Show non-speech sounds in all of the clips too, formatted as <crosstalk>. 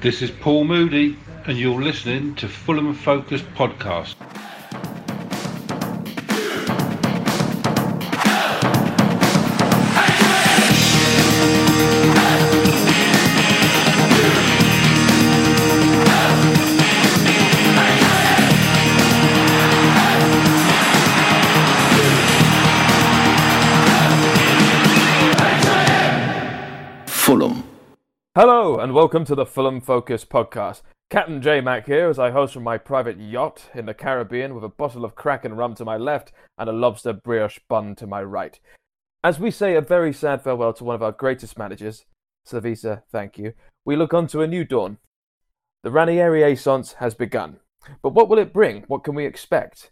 This is Paul Moody, and you're listening to Fulham Focus Podcast. Hello and welcome to the Fulham Focus podcast. Captain J Mac here as I host from my private yacht in the Caribbean with a bottle of Kraken rum to my left and a lobster brioche bun to my right. As we say a very sad farewell to one of our greatest managers, Slavisa, thank you, we look on to a new dawn. The Ranieri Essence has begun. But what will it bring? What can we expect?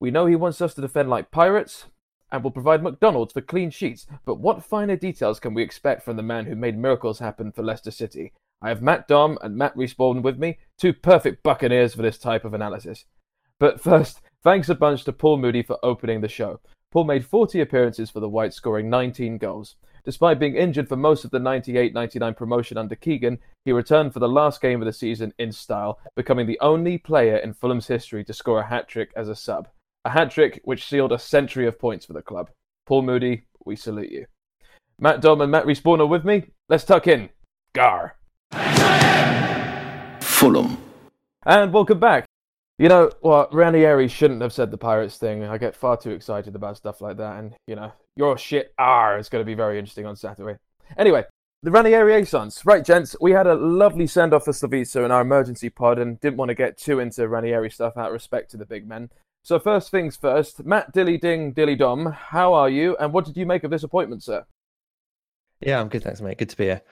We know he wants us to defend like pirates, and will provide McDonald's for clean sheets. But what finer details can we expect from the man who made miracles happen for Leicester City? I have Matt Dom and Matt Respawn with me, two perfect buccaneers for this type of analysis. But <laughs> first, thanks a bunch to Paul Moody for opening the show. Paul made 40 appearances for the Whites, scoring 19 goals. Despite being injured for most of the 98 99 promotion under Keegan, he returned for the last game of the season in style, becoming the only player in Fulham's history to score a hat trick as a sub. A hat trick which sealed a century of points for the club. Paul Moody, we salute you. Matt Dom and Matt Respawn are with me. Let's tuck in. Gar. Fulham. And welcome back. You know what? Ranieri shouldn't have said the Pirates thing. I get far too excited about stuff like that. And, you know, your shit R is going to be very interesting on Saturday. Anyway, the Ranieri Essence. Right, gents, we had a lovely send off for Slavica in our emergency pod and didn't want to get too into Ranieri stuff out of respect to the big men. So, first things first, Matt Dilly Ding Dilly Dom, how are you and what did you make of this appointment, sir? Yeah, I'm good, thanks, mate. Good to be here.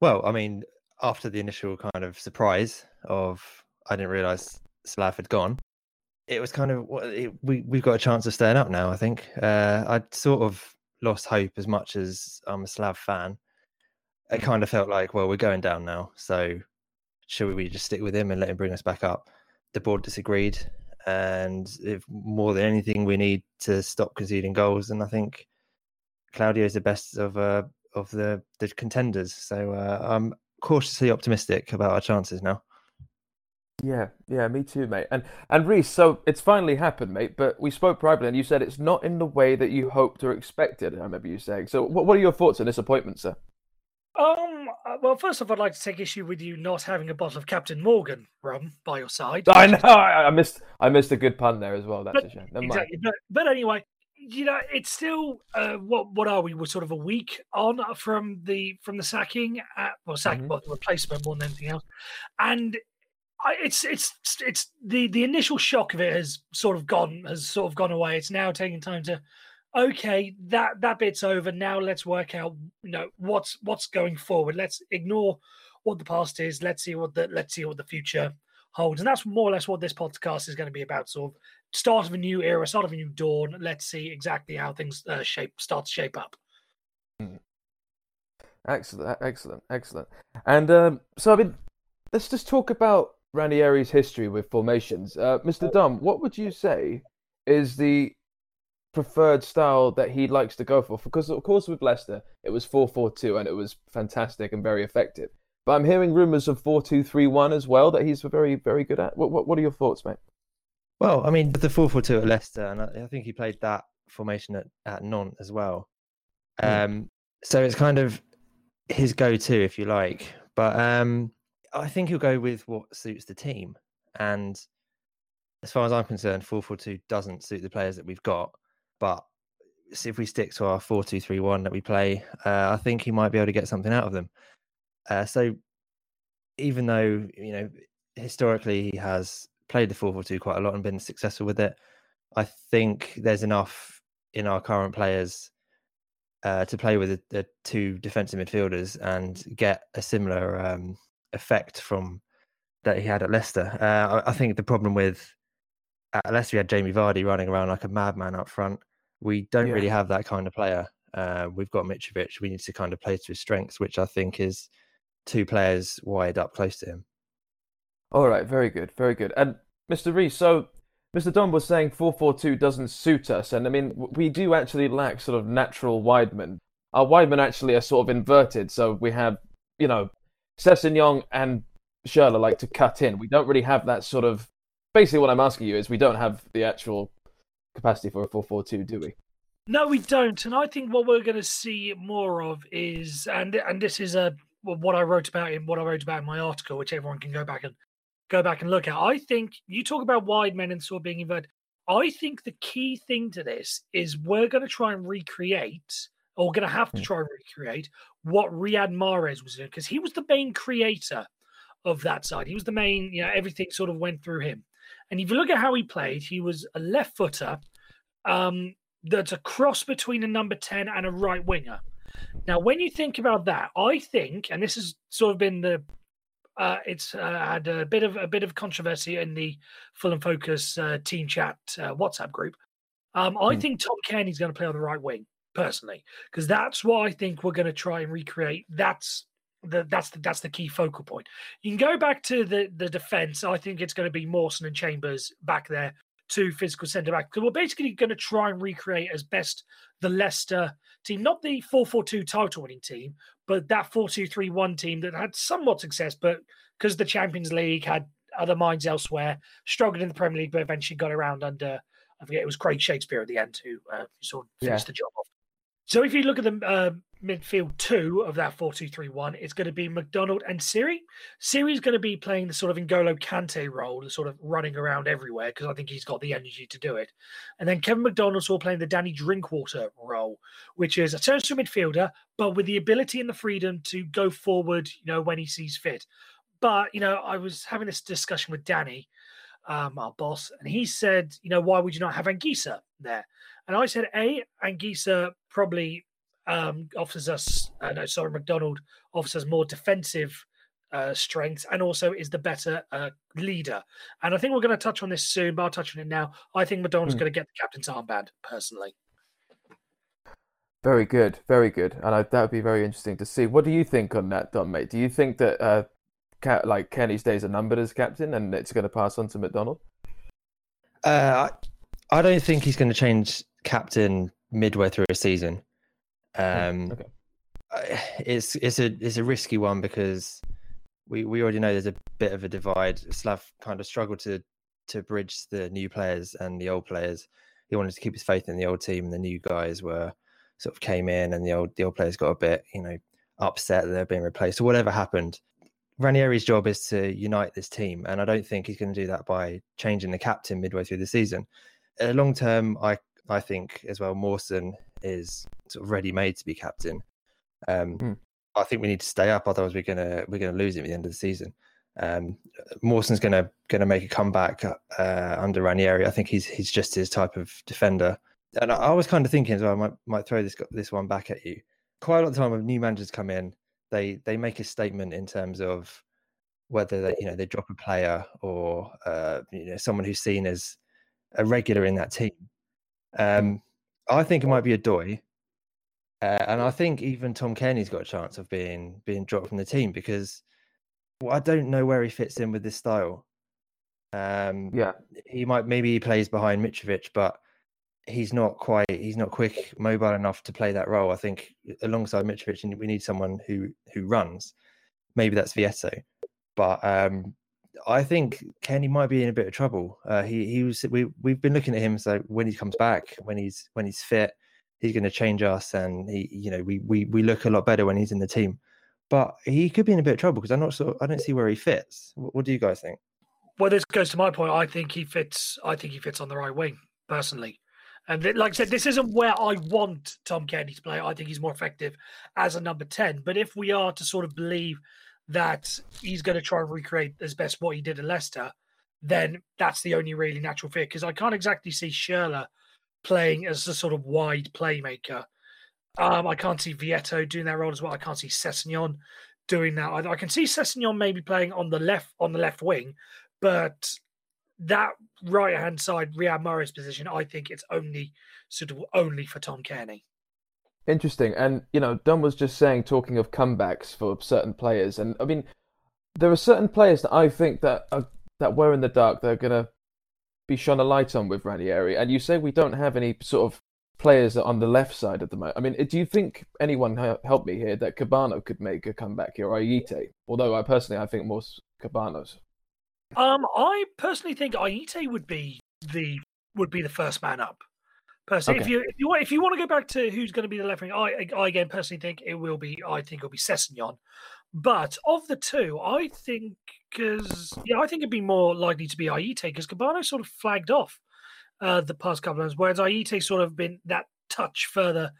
Well, I mean, after the initial kind of surprise of I didn't realise Slav had gone, it was kind of it, we we've got a chance of staying up now. I think uh, I'd sort of lost hope as much as I'm a Slav fan. It kind of felt like, well, we're going down now, so should we just stick with him and let him bring us back up? The board disagreed, and if more than anything, we need to stop conceding goals. And I think Claudio is the best of uh, of the the contenders. So uh, I'm cautiously optimistic about our chances now. Yeah, yeah, me too, mate. And and Reese, so it's finally happened, mate. But we spoke privately, and you said it's not in the way that you hoped or expected. I remember you saying. So, what, what are your thoughts on this appointment, sir? Um. uh, Well, first off, I'd like to take issue with you not having a bottle of Captain Morgan rum by your side. I know. I, I missed. I missed a good pun there as well. That's But- a shame. Never exactly. But, but anyway, you know, it's still uh, what what are we? We're sort of a week on from the from the sacking, at, well, sack, Mhm. well, the replacement more than anything else, and. I, it's it's it's the the initial shock of it has sort of gone has sort of gone away. It's now taking time to okay that that bit's over. Now let's work out you know what's what's going forward. Let's ignore what the past is. Let's see what the let's see what the future holds. And that's more or less what this podcast is going to be about sort of start of a new era start of a new dawn. Let's see exactly how things uh, shape start to shape up. Excellent, excellent, excellent. And um, so, I mean, let's just talk about Ranieri's history with formations. Uh, Mr. Dunn, what would you say is the preferred style that he likes to go for? Because, of course, with Leicester, it was 4 4 2 and it was fantastic and very effective. But I'm hearing rumours of 4 2 3 1 as well that he's very, very good at. What, what, what are your thoughts, mate? Well, I mean, the four four two at Leicester, and I, I think he played that formation at at Nantes as well. Um, so it's kind of his go-to, if you like. But um, I think he'll go with what suits the team. And as far as I'm concerned, four four two doesn't suit the players that we've got. But if we stick to our four two three one that we play, uh, I think he might be able to get something out of them. Uh, so even though you know historically he has played the 4-4-2 quite a lot and been successful with it. I think there's enough in our current players uh, to play with the, the two defensive midfielders and get a similar um, effect from that he had at Leicester. Uh, I, I think the problem with at Leicester, we had Jamie Vardy running around like a madman up front. We don't Yeah. really have that kind of player. Uh, we've got Mitrovic. We need to kind of play to his strengths, which I think is two players wide up close to him. All right, very good, very good. And Mr. Reese, so Mr. Don was saying 442 doesn't suit us, and I mean we do actually lack sort of natural widemen. Our widemen actually are sort of inverted, so we have you know Sessegnon and Schürrle like to cut in. We don't really have that sort of. Basically, what I'm asking you is we don't have the actual capacity for a 4-4-2, do we? No, we don't. And I think what we're going to see more of is, and and this is a what I wrote about in what I wrote about in my article, which everyone can go back and go back and look at. I think you talk about wide men and sort of being inverted. I think the key thing to this is we're going to try and recreate, or going to have to Hmm. try and recreate what Riyad Mahrez was doing because he was the main creator of that side. He was the main, you know, everything sort of went through him. And if you look at how he played, he was a left footer um, that's a cross between a number 10 and a right winger. Now, when you think about that, I think, and this has sort of been the uh, it's uh, had a bit of a bit of controversy in the Fulham Focus uh, team chat uh, WhatsApp group. Um, I Hmm. think Tom Cairney's going to play on the right wing personally because that's what I think we're going to try and recreate. That's the that's the that's the key focal point. You can go back to the the defense. I think it's going to be Mawson and Chambers back there, two physical centre back. Because we're basically going to try and recreate as best the Leicester team, not the 4-4-2 title winning team, but that 4-2-3-1 team that had somewhat success, but because the Champions League had other minds elsewhere, struggled in the Premier League, but eventually got around under I forget it was Craig Shakespeare at the end who uh, sort of finished Yeah. the job off. So if you look at the uh, midfield two of that 4-2-3-1, it's going to be McDonald and Seri. Seri's going to be playing the sort of N'Golo Kante role, the sort of running around everywhere because I think he's got the energy to do it. And then Kevin McDonald's all playing the Danny Drinkwater role, which is a central midfielder, but with the ability and the freedom to go forward, you know, when he sees fit. But you know, I was having this discussion with Danny, um, our boss, and he said, you know, why would you not have Anguissa there? And I said, A, Anguissa probably um, offers us, uh, no, sorry, McDonald offers us more defensive uh, strengths and also is the better uh, leader. And I think we're going to touch on this soon, but I'll touch on it now. I think McDonald's Hmm. going to get the captain's armband, personally. Very good, very good, and I, that would be very interesting to see. What do you think on that, Don, mate? Do you think that uh, Ca like Cairney's days are numbered as captain, and it's going to pass on to McDonald? Uh, I, I don't think he's going to change captain midway through a season. Um, okay. <sighs> It's it's a it's a risky one because we, we already know there's a bit of a divide. Slav kind of struggled to to bridge the new players and the old players. He wanted to keep his faith in the old team, and the new guys were sort of came in, and the old the old players got a bit you know upset that they're being replaced. So whatever happened, Ranieri's job is to unite this team, and I don't think he's going to do that by changing the captain midway through the season. Uh, long term, I I think as well, Mawson is sort of ready made to be captain. Um, Hmm. I think we need to stay up, otherwise we're gonna we're gonna lose him at the end of the season. Um, Mawson's gonna gonna make a comeback uh, under Ranieri. I think he's he's just his type of defender. And I, I was kind of thinking as well. I might might throw this this one back at you. Quite a lot of the time when new managers come in, they they make a statement in terms of whether they you know they drop a player or uh, you know someone who's seen as a regular in that team. Um, I think it might be Odoi, uh, and I think even Tom Cairney's got a chance of being being dropped from the team because well, I don't know where he fits in with this style. Um, Yeah, he might maybe he plays behind Mitrovic, but he's not quite he's not quick, mobile enough to play that role. I think alongside Mitrovic, and we need someone who who runs. Maybe that's Vietto, but um, I think Cairney might be in a bit of trouble. Uh, he he was we we've been looking at him. So when he comes back, when he's when he's fit, he's going to change us, and he you know we we we look a lot better when he's in the team. But he could be in a bit of trouble because I'm not sure. I don't see where he fits. What, what do you guys think? Well, this goes to my point. I think he fits. I think he fits on the right wing personally. And like I said, this isn't where I want Tom Cairney to play. I think he's more effective as a number ten. But if we are to sort of believe that he's going to try and recreate as best what he did at Leicester, then that's the only really natural fit. Because I can't exactly see Schürrle playing as a sort of wide playmaker. Um, I can't see Vietto doing that role as well. I can't see Sessegnon doing that. I, I can see Sessegnon maybe playing on the left on the left wing, but that right hand side Riyad Mahrez position, I think it's only suitable only for Tom Cairney. Interesting. And you know, Don was just saying, talking of comebacks for certain players, and I mean, there are certain players that I think that are, that were in the dark. They're gonna be shone a light on with Ranieri. And you say we don't have any sort of players on the left side at the moment. I mean, do you think anyone he- help me here that Kebano could make a comeback here or Ayite? Although I personally, I think more Kebanos? Um, I personally think Aite would be the would be the first man up. Personally, if you if you want if you want to go back to who's going to be the left wing, I I again personally think it will be I think it'll be Sessegnon. But of the two, I think because yeah, I think it'd be more likely to be Aite because Kebano sort of flagged off uh, the past couple of months, whereas Aite sort of been that touch further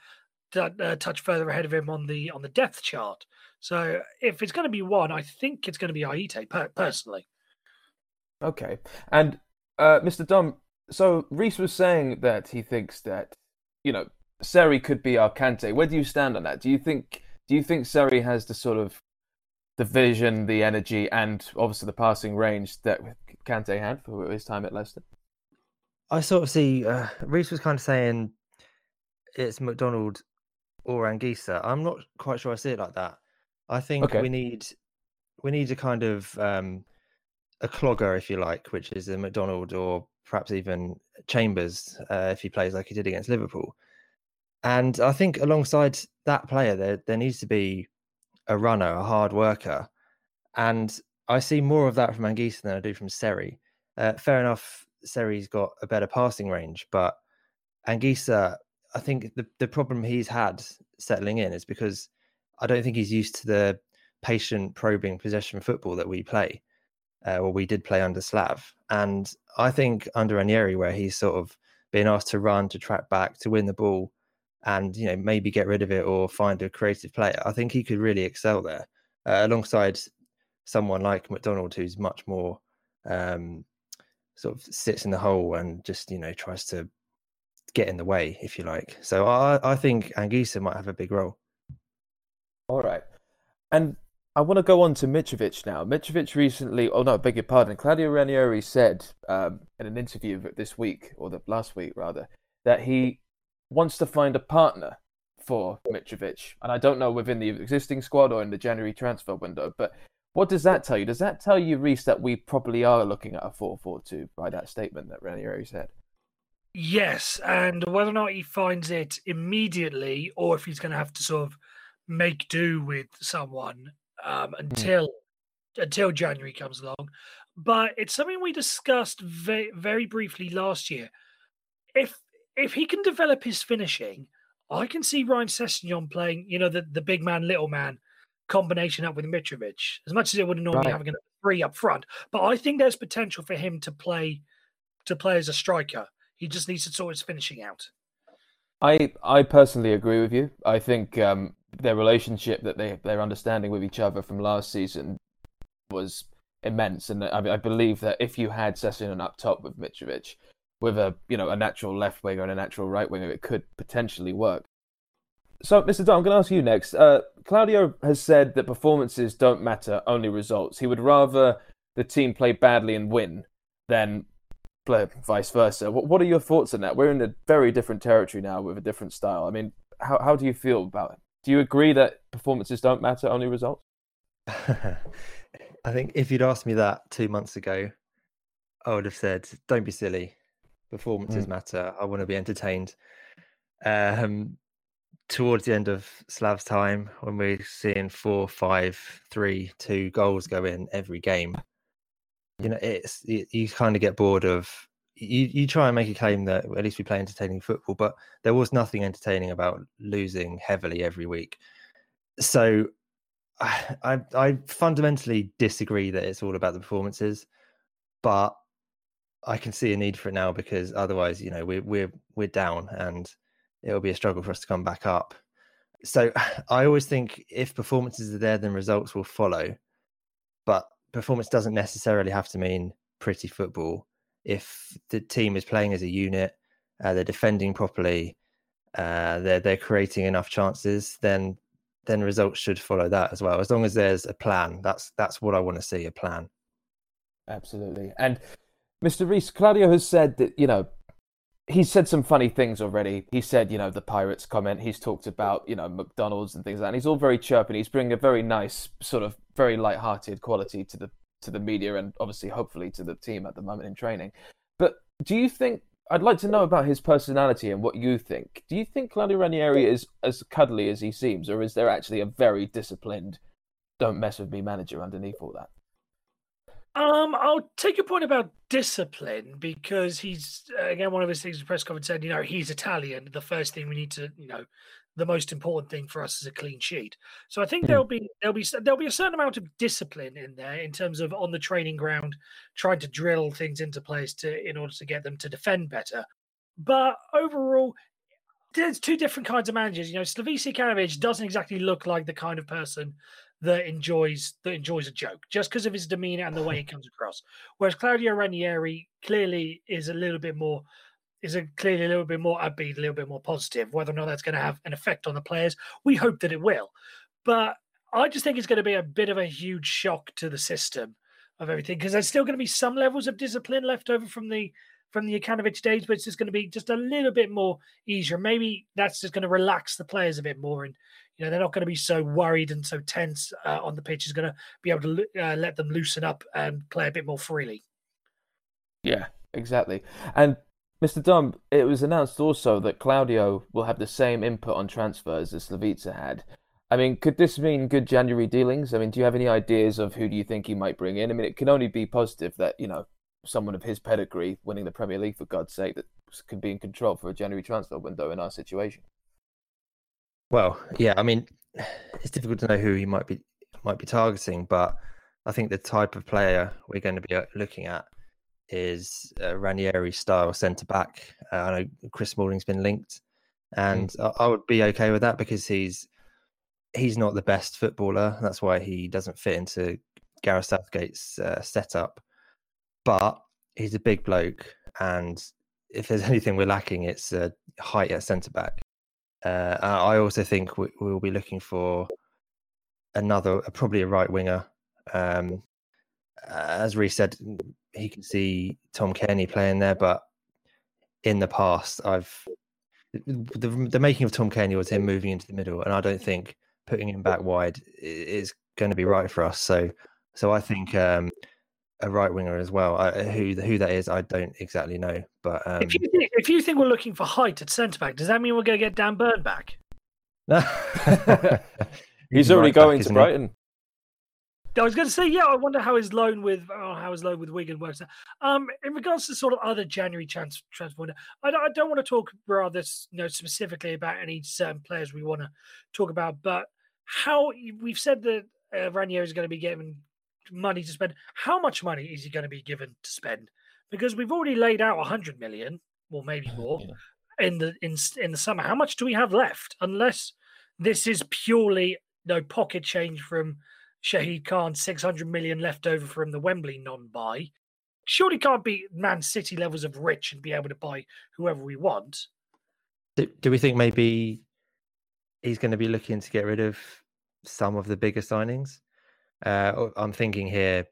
that uh, touch further ahead of him on the on the depth chart. So if it's going to be one, I think it's going to be Aite per- personally. Okay. And uh, Mr. Dom, so Reese was saying that he thinks that, you know, Seri could be our Kante. Where do you stand on that? Do you think do you think Seri has the sort of the vision, the energy, and obviously the passing range that Kante had for his time at Leicester? I sort of see. Uh, Reese was kind of saying it's McDonald or Anguissa. I'm not quite sure I see it like that. I think Okay. we need we need a kind of um, a clogger, if you like, which is a McDonald or perhaps even Chambers uh, if he plays like he did against Liverpool. And I think alongside that player, there there needs to be a runner, a hard worker, and I see more of that from Anguissa than I do from Seri. Uh, fair enough, Seri's got a better passing range, but Anguissa, I think the, the problem he's had settling in is because I don't think he's used to the patient, probing possession football that we play, uh, or we did play under Slav. And I think under Ranieri, where he's sort of being asked to run, to track back, to win the ball, and you know maybe get rid of it or find a creative player, I think he could really excel there, uh, alongside someone like McDonald, who's much more um, sort of sits in the hole and just you know tries to get in the way, if you like. So I, I think Anguissa might have a big role. All right. And I want to go on to Mitrovic now. Mitrovic recently, oh no, beg your pardon, Claudio Ranieri said um, in an interview this week, or the last week rather, that he wants to find a partner for Mitrovic. And I don't know within the existing squad or in the January transfer window, but what does that tell you? Does that tell you, Reese, that we probably are looking at a 4 4 2 by that statement that Ranieri said? Yes, and whether or not he finds it immediately, or if he's going to have to sort of make do with someone um, until until January comes along. But it's something we discussed very very briefly last year. If if he can develop his finishing, I can see Ryan Sessegnon playing, you know, the, the big man, little man combination up with Mitrovic, as much as it would normally Right. having a three up front. But I think there's potential for him to play to play as a striker. He just needs to sort his finishing out. I I personally agree with you. I think um, their relationship that they their understanding with each other from last season was immense, and I, I believe that if you had Session up top with Mitrovic, with a you know a natural left winger and a natural right winger, it could potentially work. So, Mr. Dunn, I'm going to ask you next. Uh, Claudio has said that performances don't matter, only results. He would rather the team play badly and win than play vice versa. What, what are your thoughts on that? We're in a very different territory now with a different style. I mean, how, how do you feel about it? Do you agree that performances don't matter, only results? <laughs> I think if you'd asked me that two months ago, I would have said, "Don't be silly. Performances matter. I want to be entertained." Um, towards the end of Slav's time, when we're seeing four, five, three, two goals go in every game, you know, it's you, you kind of get bored of. You, you try and make a claim that at least we play entertaining football, but there was nothing entertaining about losing heavily every week. So I, <sighs> I I fundamentally disagree that it's all about the performances, but I can see a need for it now because otherwise, you know, we're we're we're down and it'll be a struggle for us to come back up. So <sighs> I always think if performances are there, then results will follow. But performance doesn't necessarily have to mean pretty football. If the team is playing as a unit, uh, they're defending properly, uh, they're they're creating enough chances, then then results should follow that as well. As long as there's a plan, that's that's what I want to see a plan. Absolutely. And Mr. Reese, Claudio has said that, you know, he's said some funny things already. He said, you know, the Pirates comment. He's talked about, you know, McDonald's and things like that. And he's all very chirping. He's bringing a very nice, sort of very light-hearted quality to the to the media and obviously, hopefully, to the team at the moment in training. But do you think? I'd like to know about his personality and what you think. Do you think Claudio Ranieri is as cuddly as he seems, or is there actually a very disciplined, don't mess with me manager underneath all that? Um, I'll take your point about discipline because he's again one of his things the press conference said, you know, he's Italian. The first thing we need to, you know, the most important thing for us is a clean sheet. So I think Hmm. there'll be there'll be there'll be a certain amount of discipline in there in terms of on the training ground trying to drill things into place to in order to get them to defend better. But overall, there's two different kinds of managers. You know, Slavisa Jokanovic doesn't exactly look like the kind of person that enjoys that enjoys a joke just because of his demeanor and the way he comes across. Whereas Claudio Ranieri clearly is a little bit more is a clearly a little bit more upbeat, a little bit more positive. Whether or not that's going to have an effect on the players, we hope that it will. But I just think it's going to be a bit of a huge shock to the system of everything because there's still going to be some levels of discipline left over from the from the Jokanovic days, but it's just going to be just a little bit more easier. Maybe that's just going to relax the players a bit more, and you know they're not going to be so worried and so tense uh, on the pitch. Is going to be able to uh, let them loosen up and play a bit more freely. Yeah, exactly. And Mr. Dumb, it was announced also that Claudio will have the same input on transfers as Slavica had. I mean, could this mean good January dealings? I mean, do you have any ideas of who do you think he might bring in? I mean, it can only be positive that, you know, someone of his pedigree winning the Premier League, for God's sake, that could be in control for a January transfer window in our situation. Well, yeah, I mean, it's difficult to know who he might be might be targeting, but I think the type of player we're going to be uh, looking at is a Ranieri style centre back. Uh, I know Chris Smalling's been linked, and I, I would be okay with that because he's he's not the best footballer. That's why he doesn't fit into Gareth Southgate's uh, setup. But he's a big bloke, and if there's <laughs> anything we're lacking, it's uh, height at centre back. Uh, I also think we, we'll be looking for another, probably a right winger. Um, as Reece said, he can see Tom Cairney playing there, but in the past, I've the, the making of Tom Cairney was him moving into the middle, and I don't think putting him back wide is going to be right for us. So, so I think um, a right winger as well. I, who who that is, I don't exactly know, but um, if you think, if you think we're looking for height at centre back, does that mean we're going to get Dan Burn back? <laughs> He's already right back, going to isn't he? Brighton. I was going to say, yeah, I wonder how his loan with oh, how his loan with Wigan works. Um, in regards to sort of other January trans transfer, window, I don't, I don't want to talk rather you know specifically about any certain players we want to talk about, but how we've said that uh, Ranieri is going to be given money to spend. How much money is he going to be given to spend? Because we've already laid out a hundred million, or maybe more, Yeah. in the in in the summer. How much do we have left? Unless this is purely no pocket change from Shahid Khan, 600 million left over from the Wembley non buy. Surely can't be Man City levels of rich and be able to buy whoever we want. do, do we think maybe he's going to be looking to get rid of some of the bigger signings? Uh, I'm thinking here,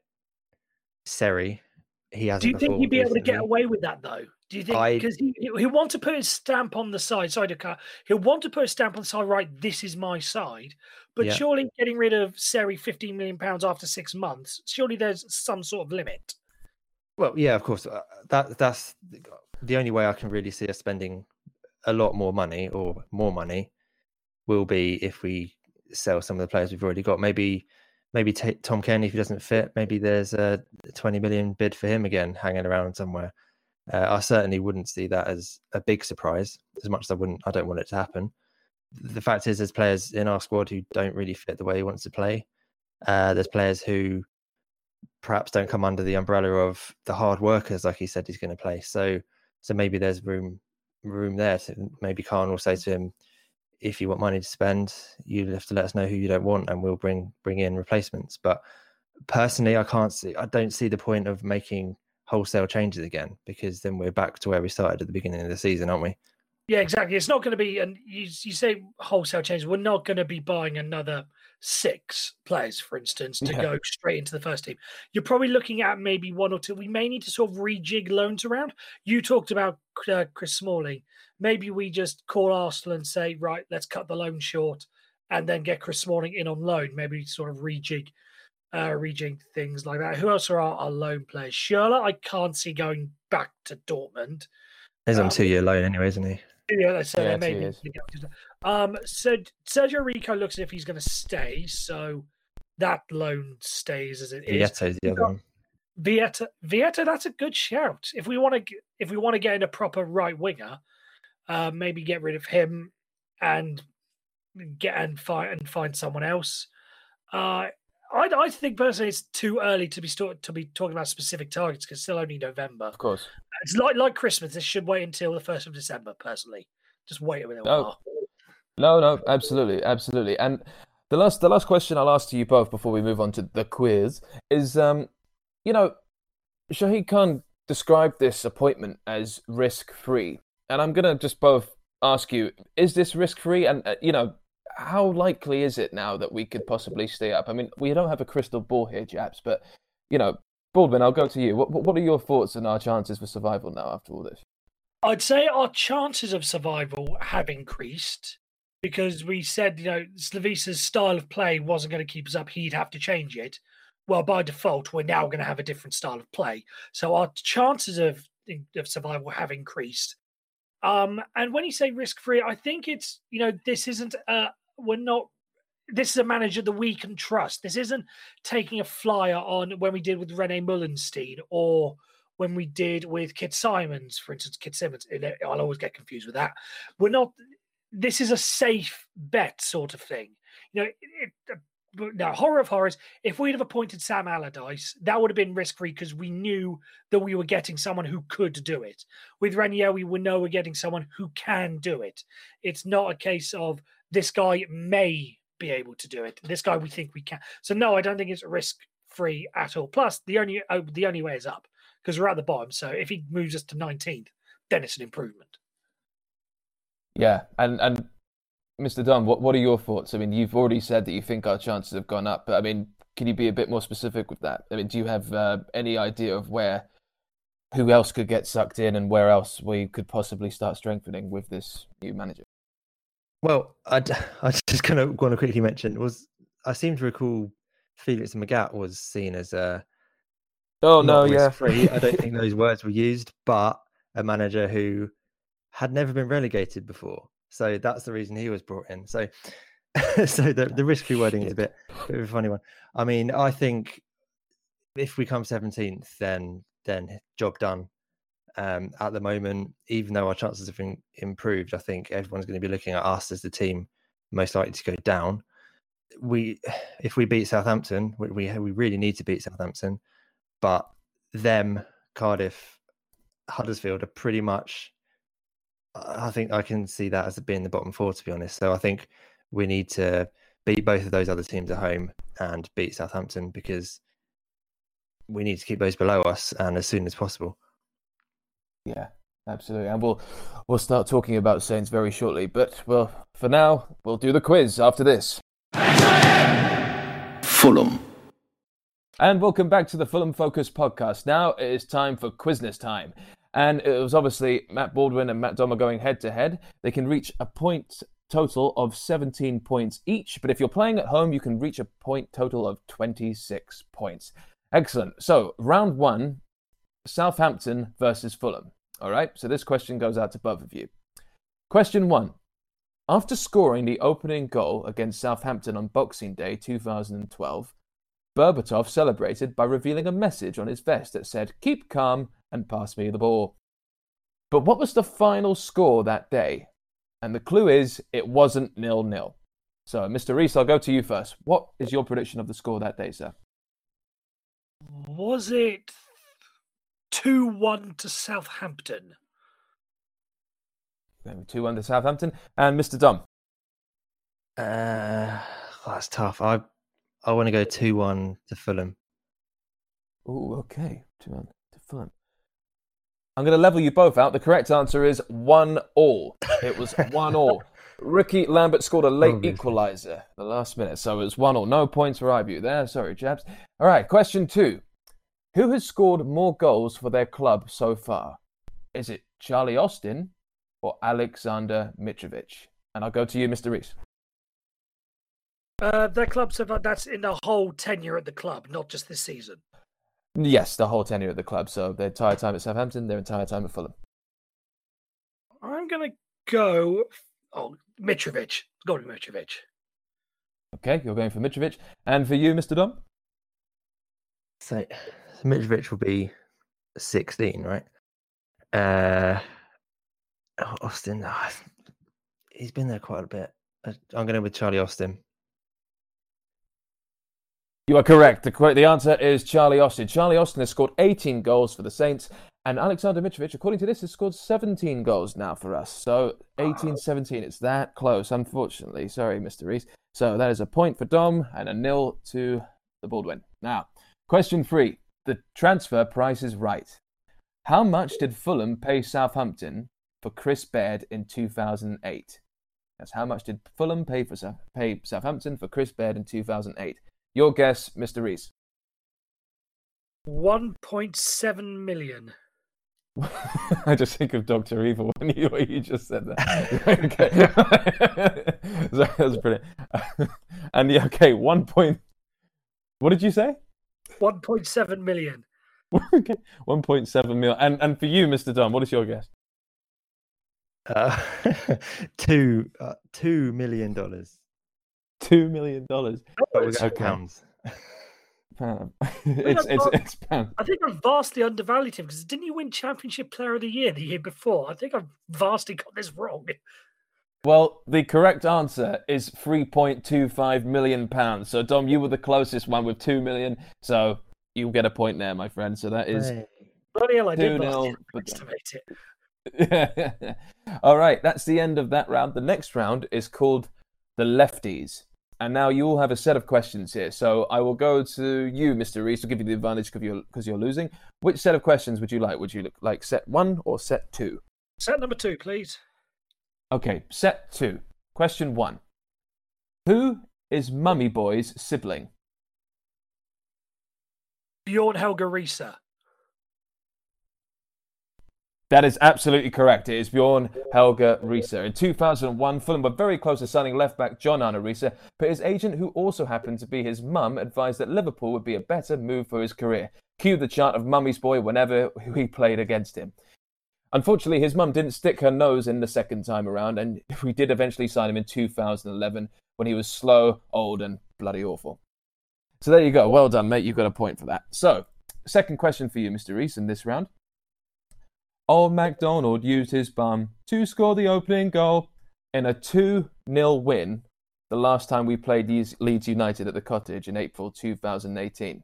Seri. He hasn't. Do you think he'd be able to get away with that though? Do you think because he he'll want to put his stamp on the side, sorry to cut. He'll want to put a stamp on the side, right? This is my side. But Yeah. surely getting rid of Seri 15 million pounds after six months, surely there's some sort of limit. Well, yeah, of course. uh, That that's the only way I can really see us spending a lot more money or more money will be if we sell some of the players we've already got. Maybe maybe ta Tom Cairney if he doesn't fit. Maybe there's a 20 million bid for him again hanging around somewhere. Uh, I certainly wouldn't see that as a big surprise. As much as I wouldn't, I don't want it to happen. The fact is, there's players in our squad who don't really fit the way he wants to play. Uh, there's players who perhaps don't come under the umbrella of the hard workers like he said he's going to play. So so maybe there's room room there. To, maybe Khan will say to him, if you want money to spend, you have to let us know who you don't want, and we'll bring bring in replacements. But personally, I can't see. I don't see the point of making wholesale changes again because then we're back to where we started at the beginning of the season, aren't we? Yeah, exactly. It's not going to be, and you, you say wholesale change. We're not going to be buying another six players, for instance, to Yeah. go straight into the first team. You're probably looking at maybe one or two. We may need to sort of rejig loans around. You talked about uh, Chris Smalling. Maybe we just call Arsenal and say, right, let's cut the loan short, and then get Chris Smalling in on loan. Maybe sort of rejig, uh, rejig things like that. Who else are our, our loan players? Schürrle, I can't see going back to Dortmund. He's on Um, two year loan anyway, isn't he? Yeah, so Yeah, there may be- Um, so Sergio Rico looks as if he's going to stay, so that loan stays as it is. Vietto's the other one. Vieta, Vieta, that's a good shout. If we want to, if we want to get in a proper right winger, uh, maybe get rid of him and get and find and find someone else. Uh, I, I think personally it's too early to be start, to be talking about specific targets because it's still only November. Of course. It's like like Christmas. This should wait until the first of December. Personally, just wait a minute. No. No, no, absolutely, absolutely. And the last, the last question I'll ask to you both before we move on to the quiz is, um, you know, Shahid Khan described this appointment as risk-free, and I'm gonna just both ask you: Is this risk-free? And uh, you know, how likely is it now that we could possibly stay up? I mean, we don't have a crystal ball here, chaps, but you know, Baldwin, I'll go to you. What, what are your thoughts on our chances for survival now after all this? I'd say our chances of survival have increased because we said, you know, Slavisa's style of play wasn't going to keep us up. He'd have to change it. Well, by default, we're now going to have a different style of play. So our chances of of survival have increased. Um, and when you say risk free, I think it's you know this isn't uh we're not this is a manager that we can trust. This isn't taking a flyer on when we did with Rene Meulensteen or when we did with Kit Simons, for instance, Kit Symons. I'll always get confused with that. We're not. This is a safe bet sort of thing. You know, it, it, uh, now horror of horrors. If we'd have appointed Sam Allardyce, that would have been risk free because we knew that we were getting someone who could do it. With Ranieri, we know we're getting someone who can do it. It's not a case of this guy may be able to do it. This guy we think we can. So no, I don't think it's risk free at all. Plus, the only oh, the only way is up because we're at the bottom. So if he moves us to 19th, then it's an improvement. Yeah, and and Mr. Dunn, what what are your thoughts? I mean, you've already said that you think our chances have gone up, but I mean, can you be a bit more specific with that? I mean, do you have uh, any idea of where who else could get sucked in and where else we could possibly start strengthening with this new manager? Well, I <laughs> I just kind of want to quickly mention was I seem to recall Felix Magath was seen as a Oh no, yeah, risk-free. I don't think <laughs> those words were used, but a manager who had never been relegated before. So that's the reason he was brought in. So, <laughs> so the, the oh, risk-free wording is a bit, bit of a funny one. I mean, I think if we come seventeenth, then then job done. Um, at the moment, even though our chances have been improved, I think everyone's going to be looking at us as the team most likely to go down. We, <sighs> if we beat Southampton, we we, we really need to beat Southampton but them, Cardiff, Huddersfield are pretty much. I think I can see that as being the bottom four, to be honest. So I think we need to beat both of those other teams at home and beat Southampton because we need to keep those below us and as soon as possible. Yeah, absolutely. And we'll we'll start talking about Saints very shortly. But well, for now, we'll do the quiz after this. Fulham, And welcome back to the Fulham Focus podcast. Now it is time for Quizness time. And it was obviously Matt Baldwin and Matt Dom are going head to head. They can reach a point total of 17 points each, but if you're playing at home, you can reach a point total of 26 points. Excellent. So, round one Southampton versus Fulham. All right, so this question goes out to both of you. Question one After scoring the opening goal against Southampton on Boxing Day 2012, Berbatov celebrated by revealing a message on his vest that said, Keep calm and pass me the ball. But what was the final score that day? And the clue is, it wasn't nil nil. So, Mr. Reese, I'll go to you first. What is your prediction of the score that day, sir? Was it two one to Southampton? 2 1 to Southampton. And Mr. Dunn. Uh, that's tough. I I want to go two one to Fulham. Oh, okay. 2 1 to Fulham. I'm going to level you both out. The correct answer is 1 all. It was <laughs> 1 all. Ricky Lambert scored a late Obviously. equaliser the last minute, so it was 1 all. No points for IBU there. Sorry, chaps. All right, question two. Who has scored more goals for their club so far? Is it Charlie Austin or Alexander Mitrovic? And I'll go to you, Mr. Reese. Uh, their club so far, that's in the whole tenure at the club, not just this season. Yes, the whole tenure at the club. So their entire time at Southampton, their entire time at Fulham. I'm gonna go. Oh, Mitrovic. It's got to be Mitrovic. Okay, you're going for Mitrovic. And for you, Mr. Dom? So Mitrovic will be 16, right? Uh, Austin, oh, he's been there quite a bit. Uh, I'm going with Charlie Austin. You are correct. The, the answer is Charlie Austin. Charlie Austin has scored 18 goals for the Saints, and Alexander Mitrovic, according to this, has scored 17 goals now for us. So 18 17. It's that close, unfortunately. Sorry, Mr. Reese. So that is a point for Dom and a nil to the Baldwin. Now, question three. The transfer price is right. How much did Fulham pay Southampton for Chris Baird in 2008? That's how much did Fulham pay for pay Southampton for Chris Baird in 2008? Your guess, Mr. Reese. 1.7 million. <laughs> I just think of Doctor Evil <laughs> when you, when you just said that. <laughs> okay, that was brilliant. and yeah, okay, one point. What did you say? 1.7 million. <laughs> okay, 1.7 million. And and for you, Mr. Dunn, what is your guess? Uh, <laughs> two uh, two million dollars. Two million dollars. Okay. Pounds. Pound. <laughs> it's, it's, it's pound. I think I've vastly undervalued him because didn't he win Championship Player of the Year the year before? I think I've vastly got this wrong. Well, the correct answer is 3.25 million pounds. So, Dom, you were the closest one with 2 million. So, you get a point there, my friend. So, that is. Hey. Bloody hell, I did 2-0, estimate it. <laughs> All right, that's the end of that round. The next round is called the lefties. And now you all have a set of questions here. So I will go to you, Mr. Reese, to give you the advantage because you're, because you're losing. Which set of questions would you like? Would you like set one or set two? Set number two, please. Okay, set two. Question one Who is Mummy Boy's sibling? Bjorn Helge Riise. That is absolutely correct. It is Bjorn Helge Riise. In 2001, Fulham were very close to signing left back John Arne Riise, but his agent, who also happened to be his mum, advised that Liverpool would be a better move for his career. Cue the chant of Mummy's Boy whenever he played against him. Unfortunately, his mum didn't stick her nose in the second time around, and <laughs> we did eventually sign him in 2011 when he was slow, old, and bloody awful. So there you go. Well done, mate. You got a point for that. So, second question for you, Mr. Reese, in this round. Old MacDonald used his bum to score the opening goal in a 2 0 win the last time we played Leeds United at the cottage in April 2018.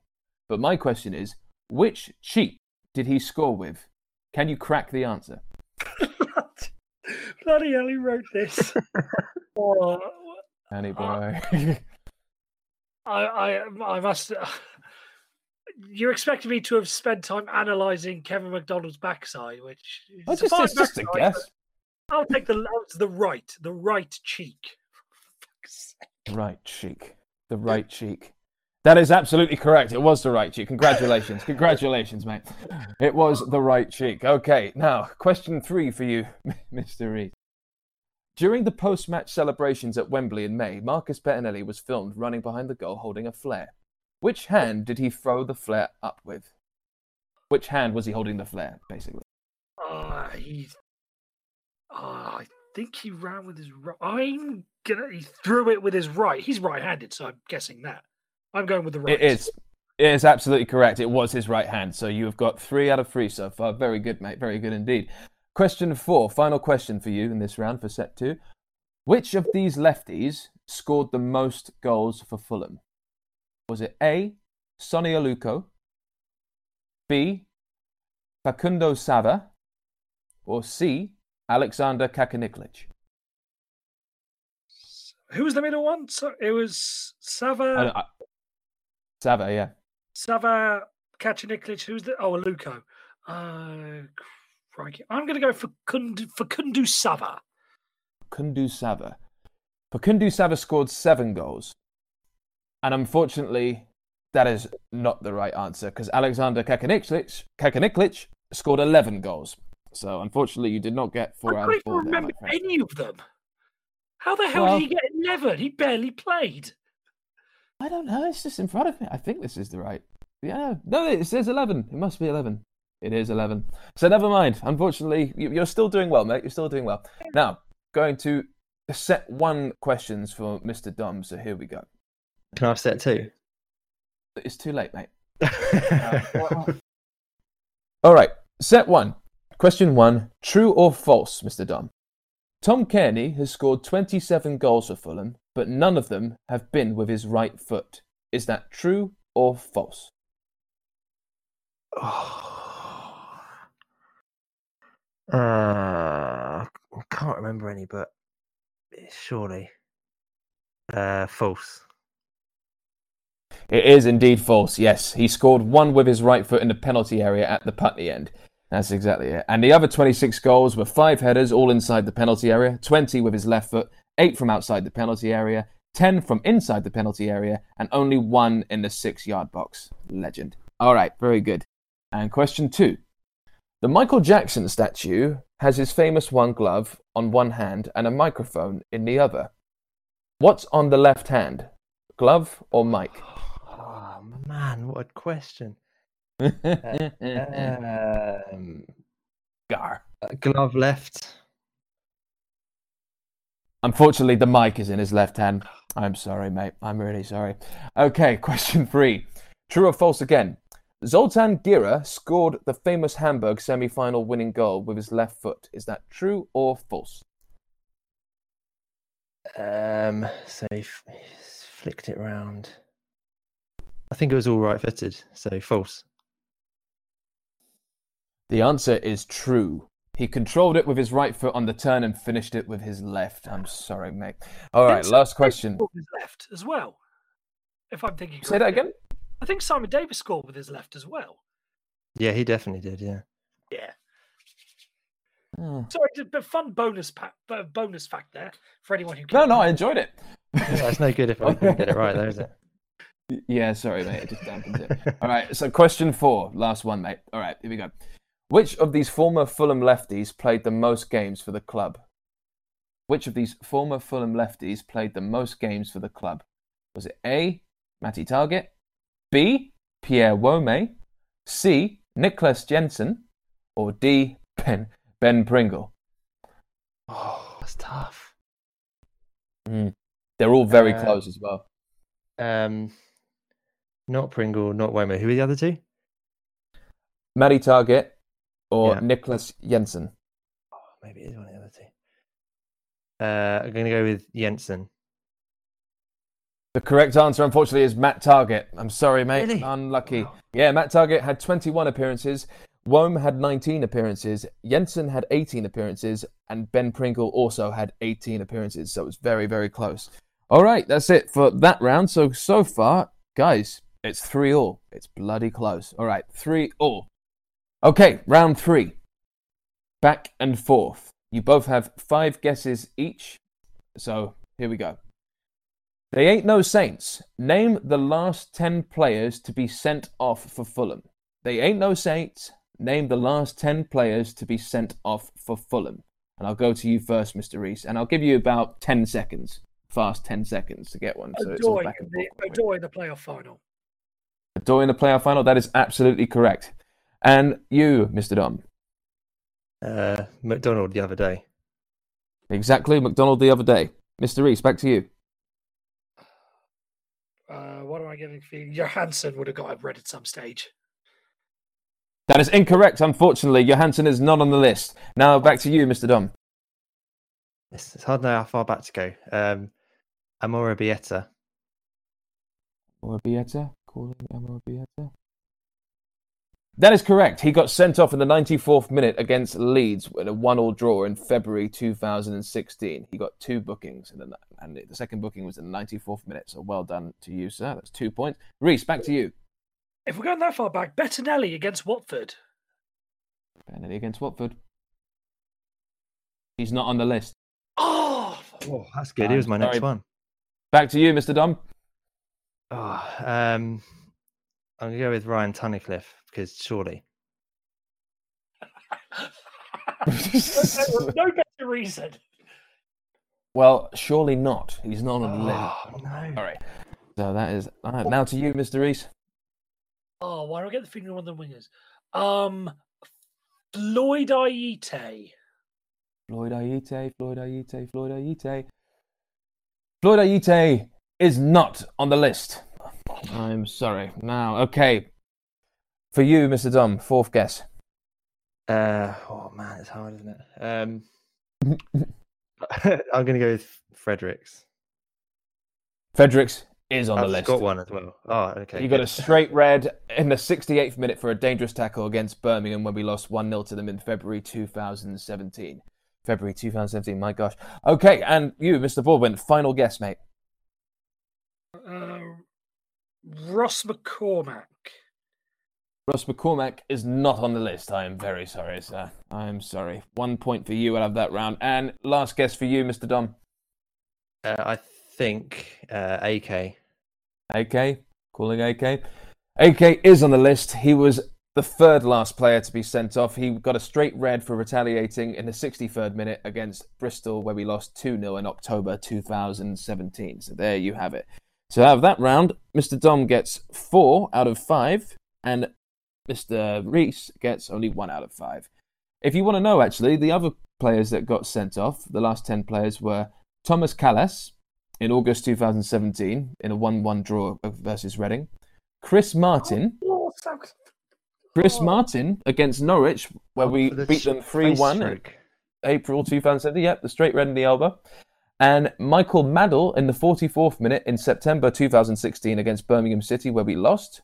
But my question is which cheek did he score with? Can you crack the answer? <laughs> Bloody hell, he wrote this. <laughs> oh, Annie boy. Uh, I, I, I must <sighs> you're expecting me to have spent time analysing Kevin McDonald's backside, which is just, it's just a guess. I'll take the the right, the right cheek. <laughs> Right cheek, the right cheek. That is absolutely correct. It was the right cheek. Congratulations, congratulations, mate. It was the right cheek. Okay, now question three for you, <laughs> Mr. Reed. During the post-match celebrations at Wembley in May, Marcus Bettinelli was filmed running behind the goal holding a flare. Which hand did he throw the flare up with? Which hand was he holding the flare, basically? Uh, he, uh, I think he ran with his right. I'm gonna. He threw it with his right. He's right-handed, so I'm guessing that. I'm going with the right. It is. It is absolutely correct. It was his right hand. So you have got three out of three so far. Very good, mate. Very good indeed. Question four. Final question for you in this round for set two. Which of these lefties scored the most goals for Fulham? Was it A. Sonny Aluko, B. Facundo Sava, or C. Alexander Kacaniklic? Who was the middle one? So it was Sava. Sava, yeah. Sava Kacaniklic. Who's the? Oh, Aluko. Uh, crikey. I'm going to go for Kundu, for Kundu Sava. Kundu Sava. Facundo Sava scored seven goals. And unfortunately, that is not the right answer because Alexander Kacaniklic, scored 11 goals. So unfortunately, you did not get four I out of four. I don't remember any of them. How the hell well, did he get 11? He barely played. I don't know. It's just in front of me. I think this is the right. Yeah. No, it says 11. It must be 11. It is 11. So never mind. Unfortunately, you're still doing well, mate. You're still doing well. Now, going to set one questions for Mr. Dom. So here we go. Can I set two? It's too late, mate. <laughs> All right, set one. Question one True or false, Mr. Dom? Tom Cairney has scored 27 goals for Fulham, but none of them have been with his right foot. Is that true or false? Oh. <sighs> Uh, I can't remember any, but surely. Uh, false. It is indeed false, yes. He scored one with his right foot in the penalty area at the Putney end. That's exactly it. And the other 26 goals were five headers, all inside the penalty area, 20 with his left foot, eight from outside the penalty area, 10 from inside the penalty area, and only one in the six yard box. Legend. All right, very good. And question two. The Michael Jackson statue has his famous one glove on one hand and a microphone in the other. What's on the left hand? Glove or mic? Oh, <sighs> man, what a question. <laughs> Um, Gar. uh, glove left. Unfortunately, the mic is in his left hand. I'm sorry, mate. I'm really sorry. Okay, <laughs> question three. True or false again? Zoltan Gera scored the famous Hamburg semi final winning goal with his left foot. Is that true or false? Um, so he f- flicked it round. I think it was all right footed, so false. The answer is true. He controlled it with his right foot on the turn and finished it with his left. I'm sorry, mate. All right, last question. Davies with his left as well. If I'm thinking. Say that again? I think Simon Davies scored with his left as well. Yeah, he definitely did. Yeah. Yeah. Hmm. Sorry, just a fun bonus pack, bonus fact there for anyone who. No, can't no, I enjoyed it. Yeah, it's no good if I couldn't get it right, though, is it? <laughs> Yeah, sorry, mate. It just dampens it. All right, so question four, last one, mate. All right, here we go. Which of these former Fulham lefties played the most games for the club? Which of these former Fulham lefties played the most games for the club? Was it A. Matty Targett, B. Pierre Wome, C. Nicholas Jensen, or D. Ben Ben Pringle? Oh, that's tough. Mm. They're all very Uh, close as well. Um, not Pringle, not Womo. Who are the other two? Matty Targett or Yeah. Nicholas Jensen? Oh, maybe it is one of the other two. Uh, I'm going to go with Jensen. The correct answer, unfortunately, is Matt Targett. I'm sorry, mate. Really? Unlucky. Yeah, Matt Targett had 21 appearances. Wome had 19 appearances. Jensen had 18 appearances. And Ben Pringle also had 18 appearances. So it was very, very close. All right, that's it for that round. So, so far, guys, it's 3 all. It's bloody close. All right, 3 all. Okay, round three. Back and forth. You both have five guesses each. So, here we go. They ain't no saints. Name the last 10 players to be sent off for Fulham. They ain't no saints. Name the last 10 players to be sent off for Fulham. And I'll go to you first, Mr. Reese, and I'll give you about 10 seconds. Fast 10 seconds to get one. So it's all back and forth. Odoi in the playoff final. Odoi in the playoff final. That is absolutely correct. And you, Mr. Dom. Uh, McDonald the other day. Exactly, McDonald the other day. Mr. Reese, back to you. Uh, what am I getting for you? Johansen would have got it read at some stage. That is incorrect, unfortunately. Johansen is not on the list. Now back to you, Mr. Dom. It's, it's hard to know how far back to go. Um, Amora Bieta. Amorebieta? Calling Amorebieta? That is correct. He got sent off in the 94th minute against Leeds with a one-all draw in February 2016. He got two bookings, and, the, and the second booking was in the 94th minute. So well done to you, sir. That's two points. Reese, back to you. If we're going that far back, Bettinelli against Watford. Penalty against Watford. He's not on the list. Oh, Oh, that's good. He was my next one. Back to you, Mr. Dom. Oh, um, I'm going to go with Ryan Tunnicliffe because surely. no, <laughs> no better reason. Well, surely not. He's not on the list. Oh, no. All right. So that is all right. Now to you, Mr. Reese. Oh, why do I get the feeling one of the wingers? Um, Floyd Ayite. Floyd Ayite, Floyd Ayite, Floyd Ayite. Floyd Ayite is not on the list. I'm sorry. Now, okay. For you, Mr. Dom, fourth guess. Uh, oh man, it's hard, isn't it? Um, <laughs> I'm going to go with Fredericks. Fredericks is on I've the list. got one as well. Oh, okay. You got a straight red in the 68th minute for a dangerous tackle against Birmingham when we lost 1 0 to them in February 2017. February 2017, my gosh. Okay, and you, Mr. Baldwin, final guess, mate. Uh, Ross McCormack. Ross McCormack is not on the list. I am very sorry, sir. I am sorry. One point for you out of that round. And last guess for you, Mr. Dom. Uh, I think uh, AK. AK, calling AK. AK is on the list. He was the third last player to be sent off. He got a straight red for retaliating in the 63rd minute against Bristol, where we lost 2 0 in October 2017. So there you have it. So out of that round, Mr. Dom gets four out of five, and Mr. Reese gets only one out of five. If you want to know, actually, the other players that got sent off, the last 10 players were Thomas Kalas in August 2017 in a 1 1 draw versus Reading, Chris Martin. Oh, so- Chris Oh. Martin against Norwich, where Oh, we the beat them 3 face 1 stroke. April 2017. Yep, the straight red in the elbow. And Michael Madl in the 44th minute in September 2016 against Birmingham City, where we lost.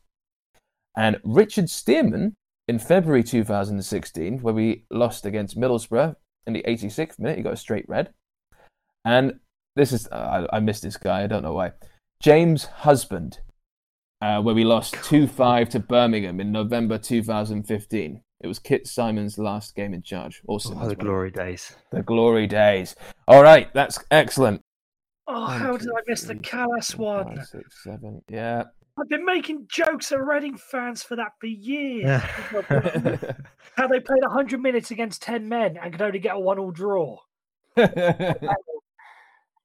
And Richard Stearman in February 2016, where we lost against Middlesbrough in the 86th minute. He got a straight red. And this is, uh, I, I missed this guy, I don't know why. James Husband, uh, where we lost 2 5 to Birmingham in November 2015. It was Kit Symons's last game in charge. Awesome. Oh, the glory days. The glory days. All right, that's excellent. Oh, One, how two, did I miss the three, Kalas four, one? five, six, seven. Yeah. I've been making jokes at Reading fans for that for years. <laughs> How they played 100 minutes against 10 men and could only get a one all draw. <laughs>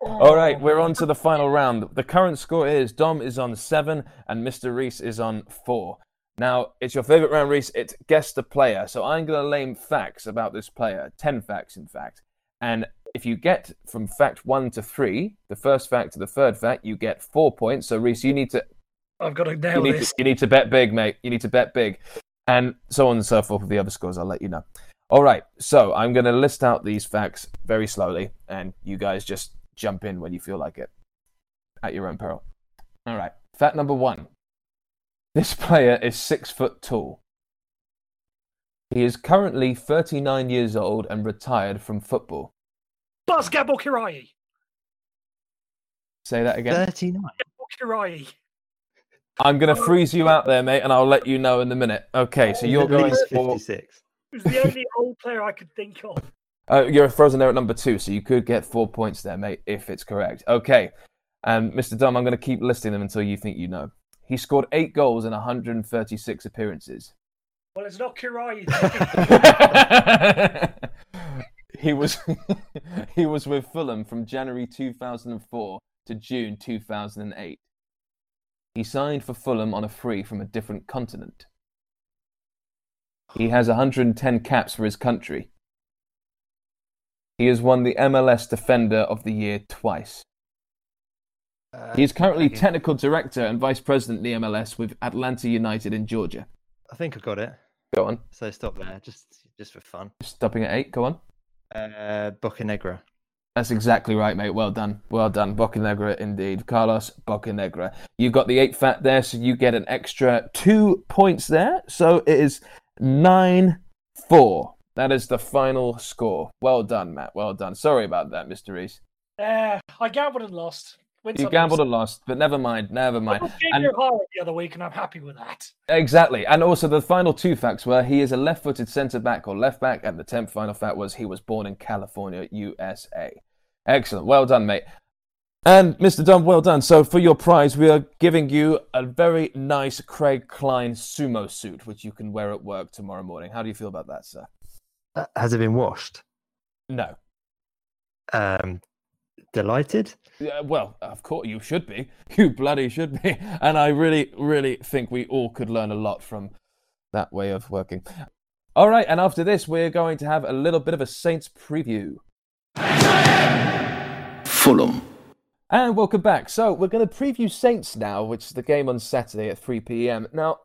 All right, Oh, we're on to the final round. The current score is Dom is on seven and Mr. Reese is on four. Now, it's your favorite round, Reese. It's guess the player. So I'm going to name facts about this player 10 facts, in fact. And if you get from fact one to three, the first fact to the third fact, you get four points. So, Reese, you need to I've got to you nail need, this. to, you need to bet big, mate. You need to bet big. And so on and so forth with the other scores. I'll let you know. All right. So I'm going to list out these facts very slowly, and you guys just jump in when you feel like it at your own peril. All right. Fact number one this player is six foot tall. He is currently 39 years old and retired from football. Buzz Gabor Kiraly. Say that again. 39. Kiraly. I'm going to freeze you out there, mate, and I'll let you know in a minute. Okay, so you're At going least for 56. It was the only <laughs> old player I could think of. Uh, you're frozen there at number two, so you could get four points there, mate, if it's correct. Okay. And Mr. Dunn, I'm going to keep listing them until you think you know. He scored eight goals in 136 appearances. Well, it's not Kiraly. <laughs> <laughs> he was he was with Fulham from January 2004 to June 2008. He signed for Fulham on a free from a different continent. He has 110 caps for his country. He has won the MLS Defender of the Year twice. Uh, He is currently technical director and vice president of the MLS with Atlanta United in Georgia. I think I got it. Go on. So stop there, just just for fun. Stopping at eight. Go on. Uh, Bocanegra. That's exactly right, mate. Well done. Well done. Bocanegra indeed. Carlos Bocanegra. You got the eight fat there, so you get an extra two points there. So it is 9 4. That is the final score. Well done, Matt. Well done. Sorry about that, Mr. Reese. Uh, I gambled and lost. Win You gambled lose and lost, but never mind. Never mind. I got And- Jamie O'Hara the other week, and I'm happy with that. Exactly. And also, the final two facts were he is a left footed centre back or left back, and the 10th final fact was he was born in California, USA. Excellent. Well done, mate. And Mr. Dunn, well done. So, for your prize, we are giving you a very nice Craig Klein sumo suit, which you can wear at work tomorrow morning. How do you feel about that, sir? Uh, has it been washed? No. Um, delighted. Yeah, well, of course, you should be. <laughs> You bloody should be. And I really, really think we all could learn a lot from that way of working. All right, and after this, we're going to have a little bit of a Saints preview. Fulham, And welcome back. So, we're going to preview Saints now, which is the game on Saturday at 3 p.m. Now,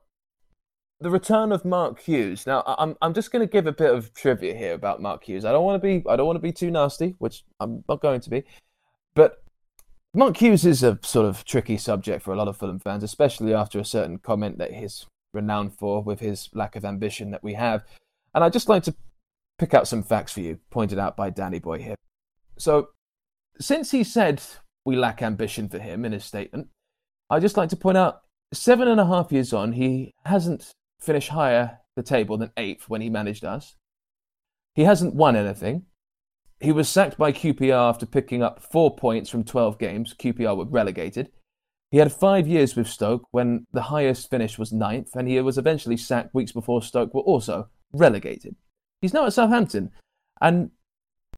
the return of Mark Hughes. Now, I- I'm I'm just going to give a bit of trivia here about Mark Hughes. I don't want to be I don't want to be too nasty, which I'm not going to be, but Mark Hughes is a sort of tricky subject for a lot of Fulham fans, especially after a certain comment that he's renowned for with his lack of ambition that we have. And I'd just like to pick out some facts for you, pointed out by Danny Boy here. So, since he said we lack ambition for him in his statement, I'd just like to point out seven and a half years on, he hasn't finished higher the table than eighth when he managed us. He hasn't won anything. He was sacked by QPR after picking up four points from 12 games. QPR were relegated. He had five years with Stoke when the highest finish was ninth, and he was eventually sacked weeks before Stoke were also relegated. He's now at Southampton, and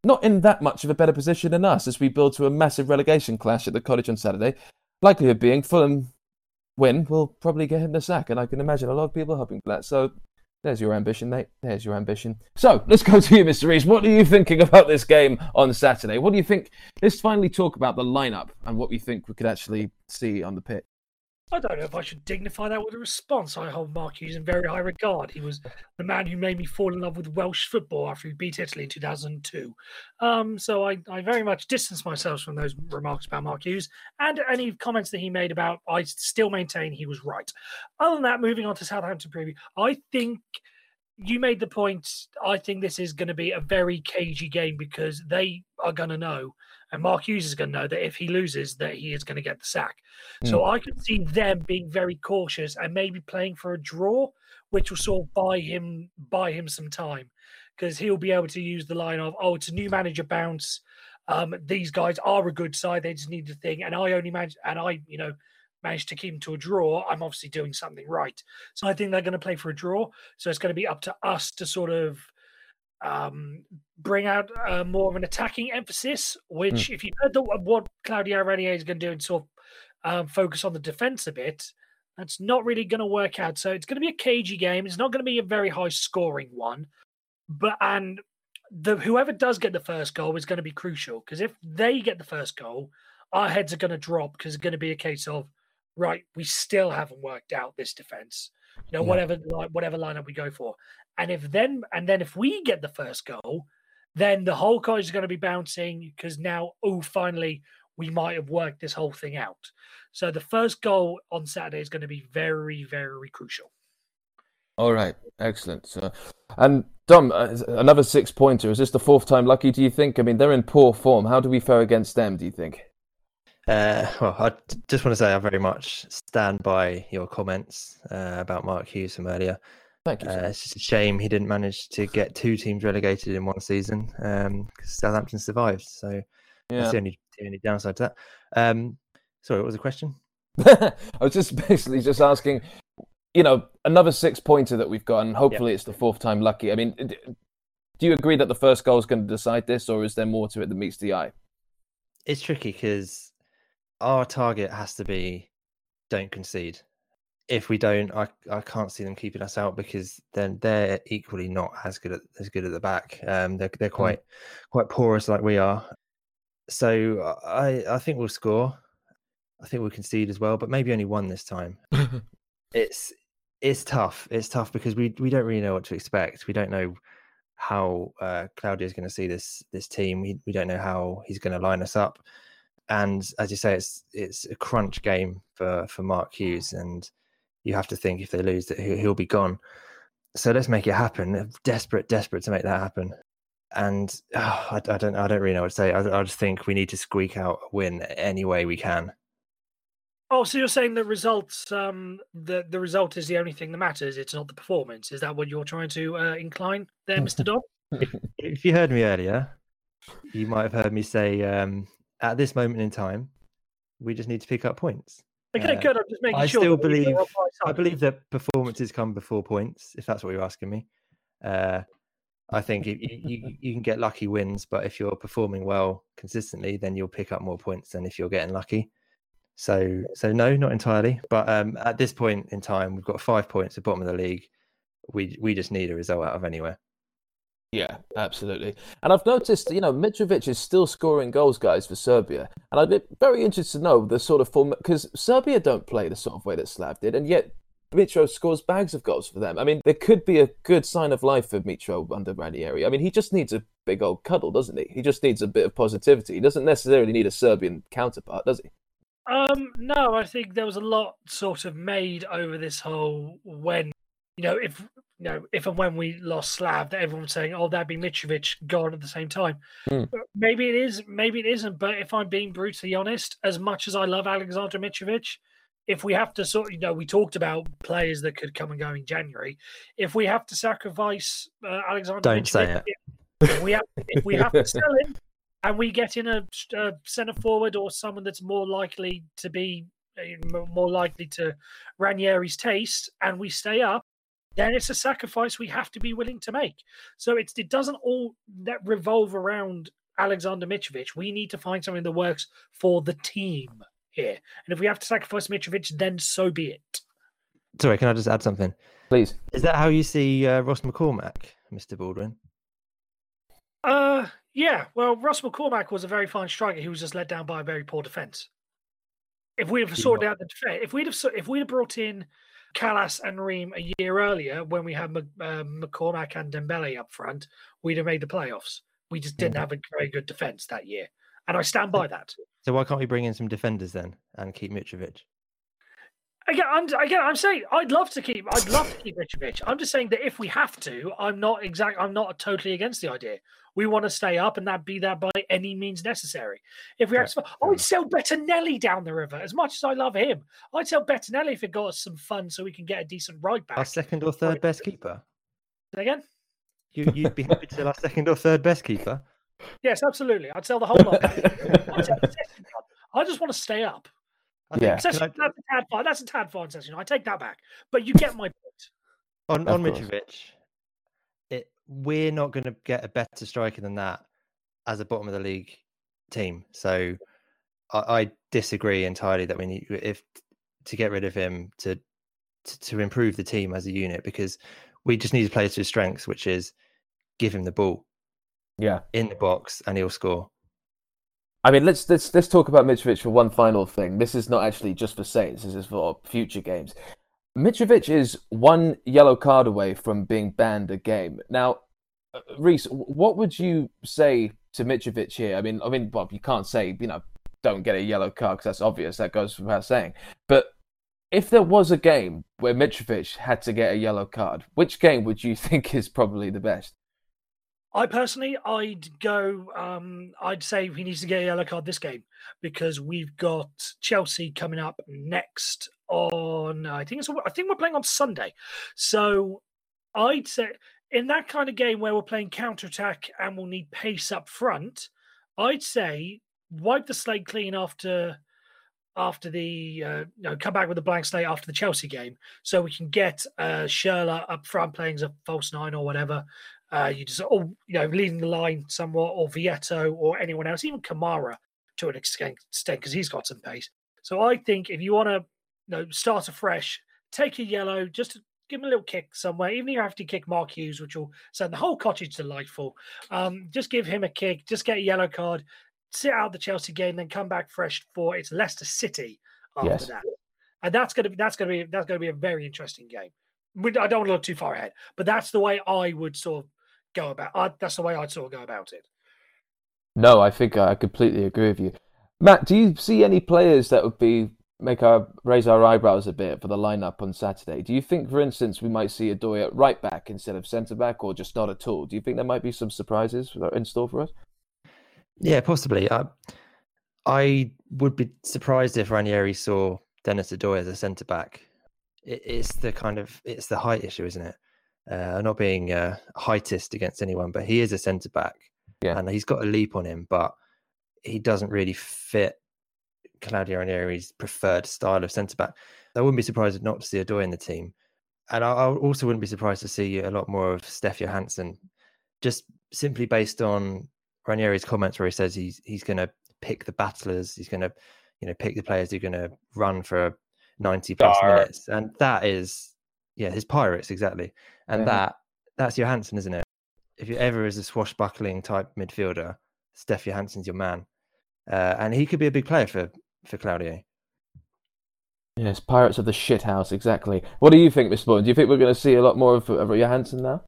not in that much of a better position than us as we build to a massive relegation clash at the college on Saturday. Likelihood being Fulham win will probably get him the sack, and I can imagine a lot of people hoping for that. So there's your ambition, mate. There's your ambition. So let's go to you, Mr. Reese. What are you thinking about this game on Saturday? What do you think? Let's finally talk about the lineup and what we think we could actually see on the pitch. I don't know if I should dignify that with a response. I hold Mark Hughes in very high regard. He was the man who made me fall in love with Welsh football after he beat Italy in 2002. Um, so I, I very much distance myself from those remarks about Mark Hughes and any comments that he made about. I still maintain he was right. Other than that, moving on to Southampton preview, I think you made the point. I think this is going to be a very cagey game because they are going to know, and Mark Hughes is going to know that if he loses, that he is going to get the sack. So I could see them being very cautious and maybe playing for a draw, which will sort of buy him buy him some time because he'll be able to use the line of, oh, it's a new manager bounce. Um, these guys are a good side. They just need the thing, and I only managed, and I, you know, managed to keep them to a draw. I'm obviously doing something right. So I think they're going to play for a draw. So it's going to be up to us to sort of um, bring out uh, more of an attacking emphasis. Which, if you've heard the, what Claudio Ranieri is going to do and sort of um, focus on the defense a bit, that's not really going to work out. So it's going to be a cagey game. It's not going to be a very high scoring one, but and the whoever does get the first goal is going to be crucial because if they get the first goal, our heads are going to drop because it's going to be a case of right, we still haven't worked out this defense. You know, Yeah. whatever li- whatever lineup we go for, and if then and then if we get the first goal, then the whole college is going to be bouncing because now oh finally we might have worked this whole thing out. So the first goal on Saturday is going to be very very crucial. All right, excellent. So, and Dom, uh, another six pointer. Is this the fourth time lucky? Do you think? I mean, they're in poor form. How do we fare against them? Do you think? Uh, well, I just want to say I very much stand by your comments uh, about Mark Hughes from earlier. Thank you. Uh, it's just a shame he didn't manage to get two teams relegated in one season because Southampton survived. So yeah. that's the only, the only downside to that. Um, sorry, what was the question? <laughs> I was just basically just asking, you know, another six pointer that we've got, and hopefully it's the fourth time lucky. I mean, do you agree that the first goal is going to decide this, or is there more to it that meets the eye? It's tricky because our target has to be don't concede. If we don't, I, I can't see them keeping us out because then they're equally not as good at as good at the back. Um, they're they're quite quite porous like we are. So I I think we'll score. I think we'll concede as well, but maybe only one this time. <laughs> it's it's tough. It's tough because we we don't really know what to expect. We don't know how uh, Claudio is going to see this this team. We we don't know how he's going to line us up. And as you say, it's it's a crunch game for for Mark Hughes, and you have to think if they lose that he- he'll be gone. So let's make it happen. Desperate, desperate to make that happen. And ah, I, I don't I don't really know what to say. I, I just think we need to squeak out a win any way we can. Oh, so you're saying the results, um, the the result is the only thing that matters. It's not the performance. Is that what you're trying to uh, incline there, Mister <laughs> Don? if you heard me earlier, you might have heard me say um, at this moment in time, we just need to pick up points. Okay, Uh, good. I'm just making I sure. still believe I believe that performances come before points. If that's what you're asking me, uh, I think you, you you can get lucky wins, but if you're performing well consistently, then you'll pick up more points than if you're getting lucky. So so no, not entirely. But um, at this point in time, we've got five points at the bottom of the league. We we just need a result out of anywhere. Yeah, absolutely. And I've noticed, you know, Mitrovic is still scoring goals, guys, for Serbia. And I'd be very interested to know the sort of form because Serbia don't play the sort of way that Slav did, and yet Mitro scores bags of goals for them. I mean, there could be a good sign of life for Mitro under Ranieri. I mean, he just needs a big old cuddle, doesn't he? He just needs a bit of positivity. He doesn't necessarily need a Serbian counterpart, does he? Um, no, I think there was a lot sort of made over this whole when, you know, if you know, if and when we lost Slav, that everyone's saying, "Oh, that'd be Mitrovic gone at the same time." Hmm. Maybe it is, maybe it isn't. But if I'm being brutally honest, as much as I love Alexander Mitrovic, if we have to sort, you know, we talked about players that could come and go in January. If we have to sacrifice uh, Alexander, Don't say it. If we have, if we have to sell him, and we get in a, a centre forward or someone that's more likely to be uh, more likely to Ranieri's taste, and we stay up, then it's a sacrifice we have to be willing to make. So it's it doesn't all that revolve around Alexander Mitrovic. We need to find something that works for the team here. And if we have to sacrifice Mitrovic, then so be it. Sorry, can I just add something? Please. Is that how you see uh, Ross McCormack, Mr. Baldwin? Uh yeah, well, Ross McCormack was a very fine striker. He was just let down by a very poor defense. If we'd have sorted out the defense, if we'd have if we'd have brought in Kalas and Ream a year earlier when we had uh, McCormack and Dembele up front, we'd have made the playoffs. We just didn't have a very good defense that year, and I stand by that. So why can't we bring in some defenders then and keep Mitrovic? Again, I'm again. I'm saying I'd love to keep. I'd love to keep Mitrovic. I'm just saying that if we have to, I'm not exact. I'm not totally against the idea. We want to stay up, and that be that by any means necessary. If we have to, oh, I'd sell Bettinelli down the river. As much as I love him, I'd sell Bettinelli if it got us some fun, so we can get a decent right back. Our second or third best keeper? Say Again, You, you'd be happy to sell our second or third best keeper? yes, absolutely. I'd sell the whole lot. I'd sell the second one. I just want to stay up. I Yeah. think- Session, I- that's a tad fine. That's a tad far in session. I take that back. But you get my point. on Of on course. Mitrovic, it, we're not going to get a better striker than that as a bottom of the league team. So I, I disagree entirely that we need if to get rid of him to, to to improve the team as a unit because we just need to play to his strengths, which is give him the ball Yeah. in the box and he'll score. I mean, let's let's let's talk about Mitrovic for one final thing. This is not actually just for Saints. This is for future games. Mitrovic is one yellow card away from being banned a game. Now, uh, Reese, what would you say to Mitrovic here? I mean, I mean, well, you can't say you know don't get a yellow card because that's obvious. That goes without saying. But if there was a game where Mitrovic had to get a yellow card, which game would you <laughs> think is probably the best? I personally, I'd go. Um, I'd say he needs to get a yellow card this game because we've got Chelsea coming up next on. I think it's. I think we're playing on Sunday, so I'd say in that kind of game where we're playing counter attack and we'll need pace up front, I'd say wipe the slate clean after after the uh, you know come back with a blank slate after the Chelsea game, so we can get uh, Schürrle up front playing as a false nine or whatever. Uh, you just, or you know, leading the line somewhat, or Vietto, or anyone else, even Kamara to an extent, because he's got some pace. So I think if you want to, know, start afresh, take a yellow, just to give him a little kick somewhere. Even if you have to kick Mark Hughes, which will send the whole cottage delightful. Um, just give him a kick, just get a yellow card, sit out the Chelsea game, then come back fresh for it's Leicester City after Yes. that, and that's gonna be that's gonna be that's gonna be a very interesting game. I don't want to look too far ahead, but that's the way I would sort of go about. I, that's the way I'd sort of go about it. No, I think I completely agree with you. Matt, do you see any players that would be make our raise our eyebrows a bit for the lineup on Saturday? Do you think, for instance, we might see Odoi at right back instead of centre back, or just not at all? Do you think there might be some surprises in store for us? Yeah, possibly. I, I would be surprised if Ranieri saw Denis Odoi as a centre back. It, it's the kind of it's the height issue, isn't it? Uh, not being uh, heightist against anyone, but he is a centre back, Yeah. and he's got a leap on him, but he doesn't really fit Claudio Ranieri's preferred style of centre back. I wouldn't be surprised not to see Odoi in the team, and I, I also wouldn't be surprised to see a lot more of Steph Johansen, just simply based on Ranieri's comments where he says he's he's going to pick the battlers, he's going to you know pick the players who are going to run for 90 plus minutes, and that is yeah his pirates exactly, and Yeah. that that's Johansen, isn't it? If you ever is a swashbuckling type midfielder, Steph Johansen's your man, uh, and he could be a big player for for Claudio. Yes, Pirates of the Shithouse, exactly. What do you think, Mr. Bourne? Do you think we're going to see a lot more of, of Johansen now?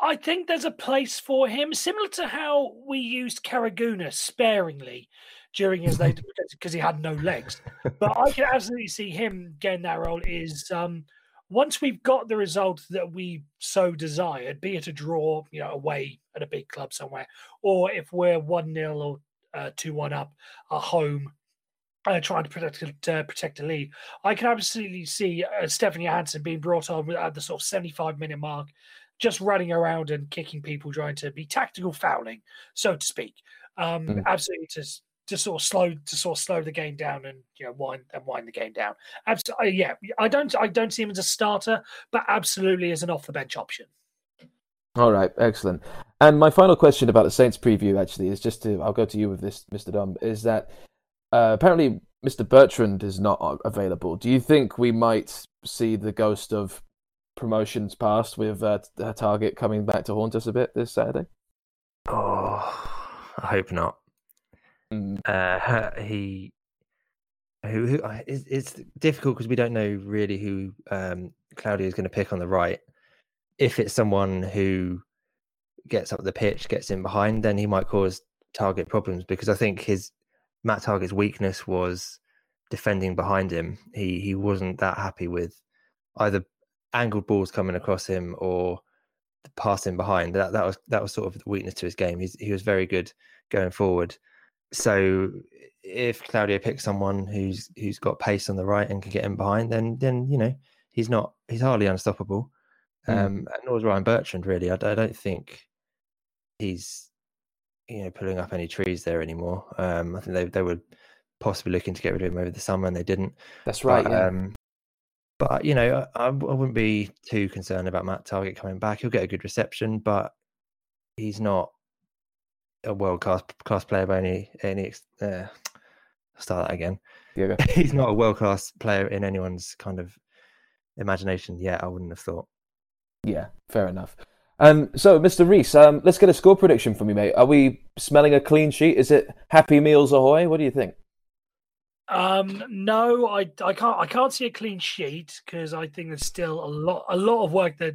I think there's a place for him, similar to how we used Karagounis sparingly during his late <laughs> because he had no legs. But I can absolutely see him getting that role. Is um, once we've got the result that we so desired, be it a draw, you know, away at a big club somewhere, or if we're one 0 or two one up at home uh, trying to protect uh, protect the lead. I can absolutely see uh, Stefan Johansen being brought on at the sort of 75 minute mark, just running around and kicking people, trying to be tactical fouling, so to speak. Um, mm. Absolutely, to to sort of slow to sort of slow the game down and you know wind and wind the game down. Absolutely, uh, yeah. I don't I don't see him as a starter, but absolutely as an off the bench option. All right, excellent. And my final question about the Saints preview actually is just to I'll go to you with this, Mr. Dom, is that uh, apparently Mr. Bertrand is not available. Do you think we might see the ghost of promotions past with uh, Targett coming back to haunt us a bit this Saturday? Oh, I hope not. Mm. Uh, <laughs> he, who, who it's, it's difficult because we don't know really who um, Claudio is going to pick on the right. If it's someone who gets up the pitch, gets in behind, then he might cause Targett problems because I think his Matt Targett's weakness was defending behind him. He he wasn't that happy with either angled balls coming across him or passing behind. That that was that was sort of the weakness to his game. He's, he was very good going forward. So if Claudio picks someone who's who's got pace on the right and can get in behind, then then you know he's not he's hardly unstoppable. Mm. Um, nor is Ryan Bertrand really. I, I don't think he's you know pulling up any trees there anymore. Um, I think they they were possibly looking to get rid of him over the summer and they didn't. That's right. But, yeah. um, but you know, I, I wouldn't be too concerned about Matt Targett coming back. He'll get a good reception, but he's not a world class class player by any any. Uh, start that again. Yeah, <laughs> he's not a world class player in anyone's kind of imagination yet. I wouldn't have thought. Yeah, fair enough. Um, so, Mr. Reese, um, let's get a score prediction from you, mate. Are we smelling a clean sheet? Is it Happy Meals Ahoy? What do you think? Um, no, I, I can't I can't see a clean sheet because I think there's still a lot a lot of work that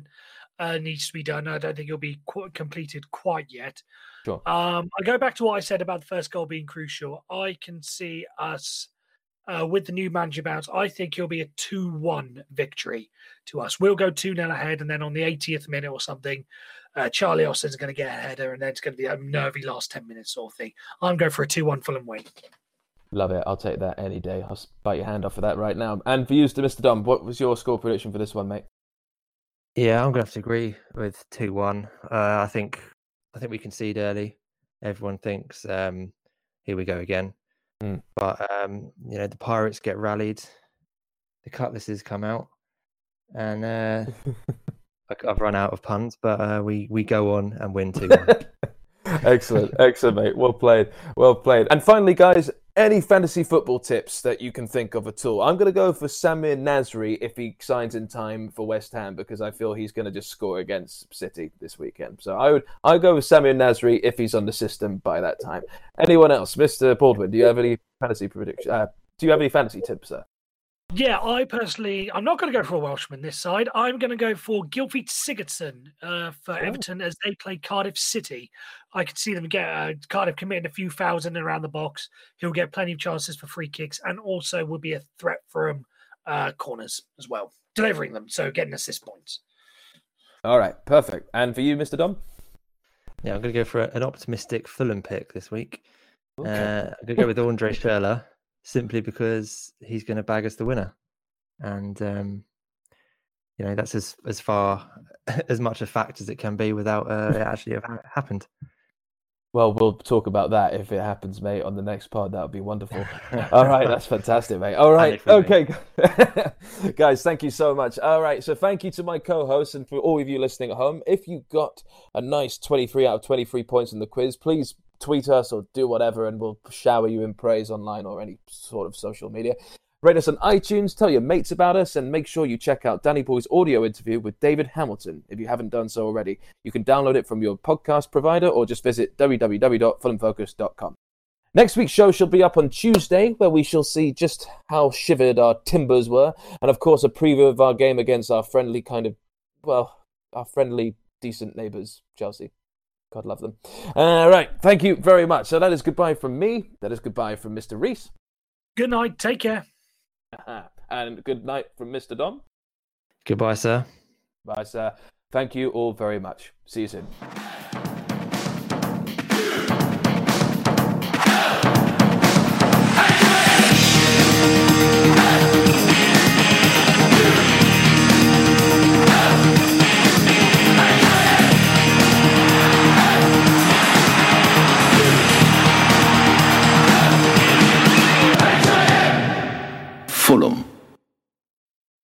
uh, needs to be done. I don't think it'll be qu- completed quite yet. Sure. Um, I go back to what I said about the first goal being crucial. I can see us uh, with the new manager bounce, I think it'll be a 2 1 victory to us. We'll go 2 0 ahead, and then on the 80th minute or something, uh, Charlie Austin's going to get a header, and then it's going to be a nervy last 10 minutes sort of thing. I'm going for a 2 1 Fulham win. Love it. I'll take that any day. I'll bite your hand off for that right now. And for you, Mr. Dom, what was your score prediction for this one, mate? Yeah, I'm going to have to agree with 2 1. Uh, I think I think we concede early. Everyone thinks, um, here we go again. Mm. But um, you know, the pirates get rallied, the cutlasses come out, and uh, <laughs> I've run out of puns, but uh, we we go on and win two. <laughs> excellent, excellent, mate. Well played, well played. And finally, guys, any fantasy football tips that you can think of at all? I'm going to go for Samir Nasri if he signs in time for West Ham because I feel he's going to just score against City this weekend. So I would I go with Samir Nasri if he's on the system by that time. Anyone else, Mr. Baldwin? Do you have any fantasy prediction? Uh, do you have any fantasy tips, sir? Yeah, I personally, I'm not going to go for a Welshman this side. I'm going to go for Gylfi Sigurdsson uh, for Ooh. Everton as they play Cardiff City. I could see them get uh, Cardiff committing a few thousand around the box. He'll get plenty of chances for free kicks and also will be a threat from uh, corners as well, delivering them. So getting assist points. All right, perfect. And for you, Mr. Dom? Yeah, I'm going to go for an optimistic Fulham pick this week. Okay. Uh, I'm going to go with Andre Schürrle simply because he's going to bag us the winner, and um, you know that's as as far <laughs> as much a fact as it can be without uh, it actually have happened. Well, we'll talk about that if it happens, mate, on the next pod. That would be wonderful. <laughs> All right, that's fantastic, mate. All right, okay, <laughs> guys, thank you so much. All right, so thank you to my co-hosts and for all of you listening at home. If you got a nice twenty-three out of twenty-three points in the quiz, please tweet us or do whatever, and we'll shower you in praise online or any sort of social media. Rate us on iTunes, tell your mates about us, and make sure you check out Danny Boy's audio interview with David Hamilton if you haven't done so already. You can download it from your podcast provider or just visit www.fulhamfocus.com. Next week's show shall be up on Tuesday, where we shall see just how shivered our timbers were, and of course a preview of our game against our friendly kind of, well, our friendly, decent neighbours, Chelsea. God love them. All right, thank you very much. So that is goodbye from me. That is goodbye from Mr. Reese. Good night. Take care. <laughs> and good night from Mr. Dom. Goodbye, sir. Bye, sir. Thank you all very much. See you soon. Fulham.